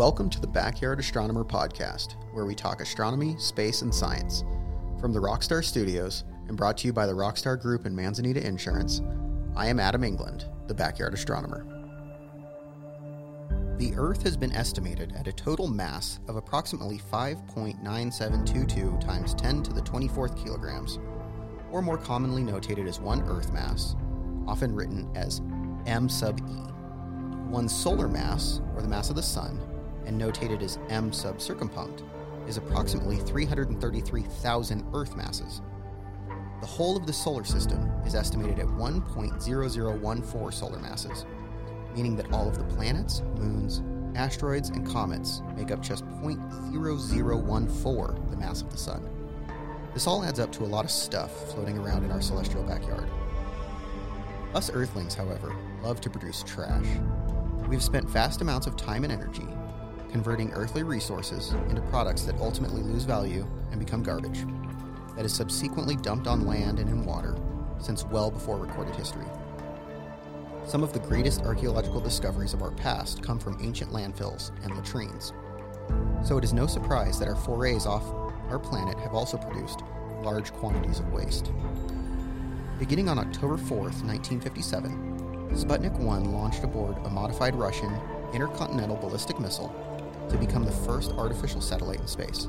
Welcome to the Backyard Astronomer podcast, where we talk astronomy, space, and science. From the Rockstar Studios and brought to you by the Rockstar Group and Manzanita Insurance, I am Adam England, the Backyard Astronomer. The Earth has been estimated at a total mass of approximately 5.9722 times 10 to the 24th kilograms, or more commonly notated as one Earth mass, often written as m sub e. One solar mass, or the mass of the Sun, and notated as m sub circumpunct, is approximately 333,000 Earth masses. The whole of the solar system is estimated at 1.0014 solar masses, meaning that all of the planets, moons, asteroids, and comets make up just 0.0014 the mass of the Sun. This all adds up to a lot of stuff floating around in our celestial backyard. Us Earthlings, however, love to produce trash. We've spent vast amounts of time and energy converting earthly resources into products that ultimately lose value and become garbage, that is subsequently dumped on land and in water since well before recorded history. Some of the greatest archaeological discoveries of our past come from ancient landfills and latrines. So it is no surprise that our forays off our planet have also produced large quantities of waste. Beginning on October 4th, 1957, Sputnik 1 launched aboard a modified Russian intercontinental ballistic missile to become the first artificial satellite in space.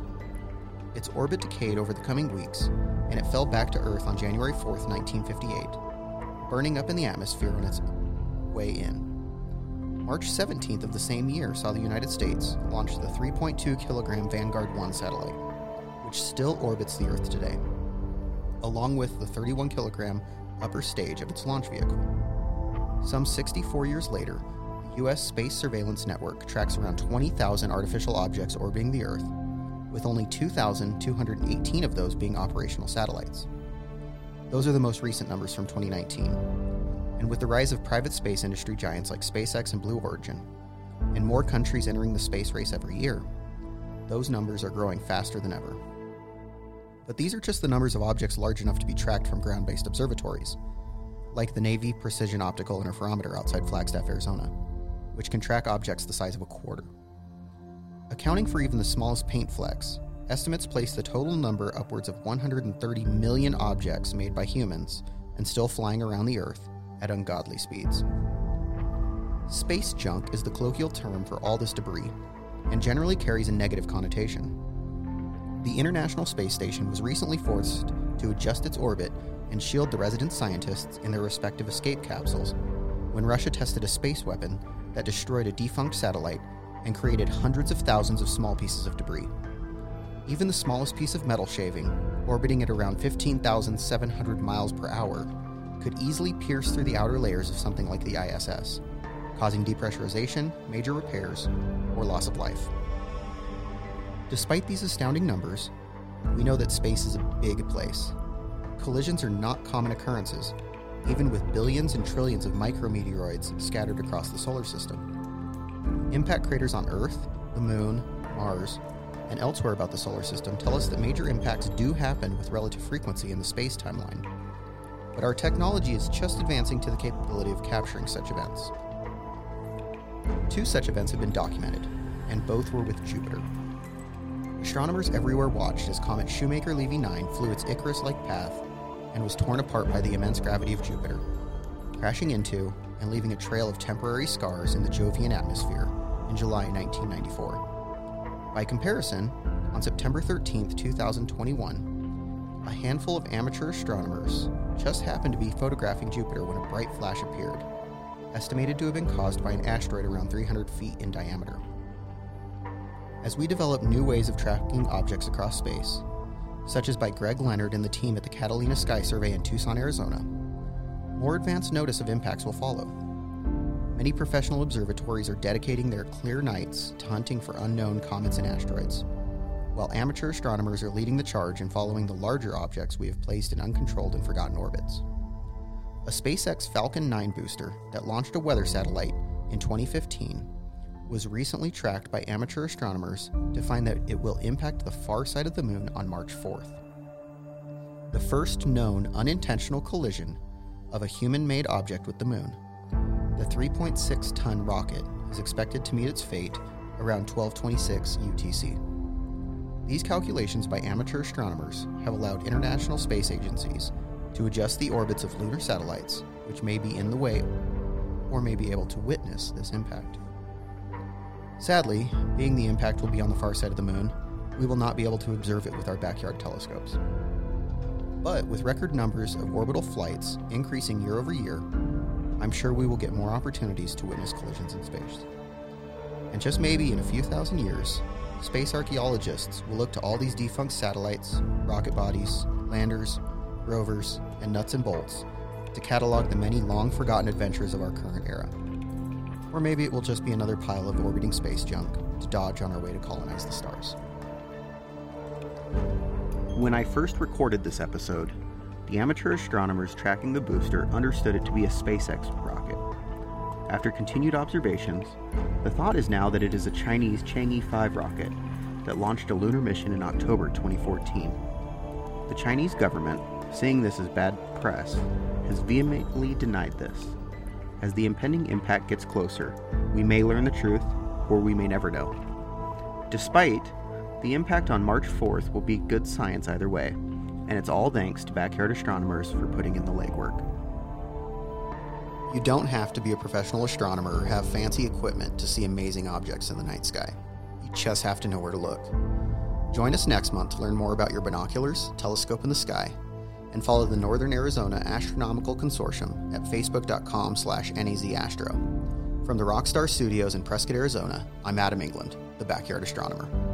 Its orbit decayed over the coming weeks, and it fell back to Earth on January 4, 1958, burning up in the atmosphere on its way in. March 17th of the same year saw the United States launch the 3.2 kilogram Vanguard 1 satellite, which still orbits the Earth today, along with the 31 kilogram upper stage of its launch vehicle. Some 64 years later, U.S. Space Surveillance Network tracks around 20,000 artificial objects orbiting the Earth, with only 2,218 of those being operational satellites. Those are the most recent numbers from 2019. And with the rise of private space industry giants like SpaceX and Blue Origin, and more countries entering the space race every year, those numbers are growing faster than ever. But these are just the numbers of objects large enough to be tracked from ground based observatories like the Navy Precision Optical Interferometer outside Flagstaff, Arizona, which can track objects the size of a quarter. Accounting for even the smallest paint flecks, estimates place the total number upwards of 130 million objects made by humans and still flying around the Earth at ungodly speeds. Space junk is the colloquial term for all this debris and generally carries a negative connotation. The International Space Station was recently forced to adjust its orbit and shield the resident scientists in their respective escape capsules when Russia tested a space weapon that destroyed a defunct satellite and created hundreds of thousands of small pieces of debris. Even the smallest piece of metal shaving, orbiting at around 15,700 miles per hour, could easily pierce through the outer layers of something like the ISS, causing depressurization, major repairs, or loss of life. Despite these astounding numbers, we know that space is a big place collisions are not common occurrences, even with billions and trillions of micrometeoroids scattered across the solar system. Impact craters on Earth, the Moon, Mars, and elsewhere about the solar system tell us that major impacts do happen with relative frequency in the space timeline. But our technology is just advancing to the capability of capturing such events. Two such events have been documented, and both were with Jupiter. Astronomers everywhere watched as comet Shoemaker Levy 9 flew its Icarus like path and was torn apart by the immense gravity of Jupiter, crashing into and leaving a trail of temporary scars in the Jovian atmosphere in July 1994. By comparison, on September 13, 2021, a handful of amateur astronomers just happened to be photographing Jupiter when a bright flash appeared, estimated to have been caused by an asteroid around 300 feet in diameter. As we develop new ways of tracking objects across space, such as by Greg Leonard and the team at the Catalina Sky Survey in Tucson, Arizona, more advanced notice of impacts will follow. Many professional observatories are dedicating their clear nights to hunting for unknown comets and asteroids, while amateur astronomers are leading the charge in following the larger objects we have placed in uncontrolled and forgotten orbits. A SpaceX Falcon 9 booster that launched a weather satellite in 2015 was recently tracked by amateur astronomers to find that it will impact the far side of the moon on March 4th. The first known unintentional collision of a human made object with the moon. The 3.6 ton rocket is expected to meet its fate around 1226 UTC. These calculations by amateur astronomers have allowed international space agencies to adjust the orbits of lunar satellites, which may be in the way or may be able to witness this impact. Sadly, being the impact will be on the far side of the moon, we will not be able to observe it with our backyard telescopes. But with record numbers of orbital flights increasing year over year, I'm sure we will get more opportunities to witness collisions in space. And just maybe in a few thousand years, space archaeologists will look to all these defunct satellites, rocket bodies, landers, rovers, and nuts and bolts to catalog the many long forgotten adventures of our current era. Or maybe it will just be another pile of orbiting space junk to dodge on our way to colonize the stars. When I first recorded this episode, the amateur astronomers tracking the booster understood it to be a SpaceX rocket. After continued observations, the thought is now that it is a Chinese Chang'e 5 rocket that launched a lunar mission in October 2014. The Chinese government, seeing this as bad press, has vehemently denied this. As the impending impact gets closer, we may learn the truth, or we may never know. Despite, the impact on March 4th will be good science either way, and it's all thanks to backyard astronomers for putting in the legwork. You don't have to be a professional astronomer or have fancy equipment to see amazing objects in the night sky. You just have to know where to look. Join us next month to learn more about your binoculars, telescope in the sky, and follow the Northern Arizona Astronomical Consortium at facebook.com slash nazastro. From the Rockstar Studios in Prescott, Arizona, I'm Adam England, the Backyard Astronomer.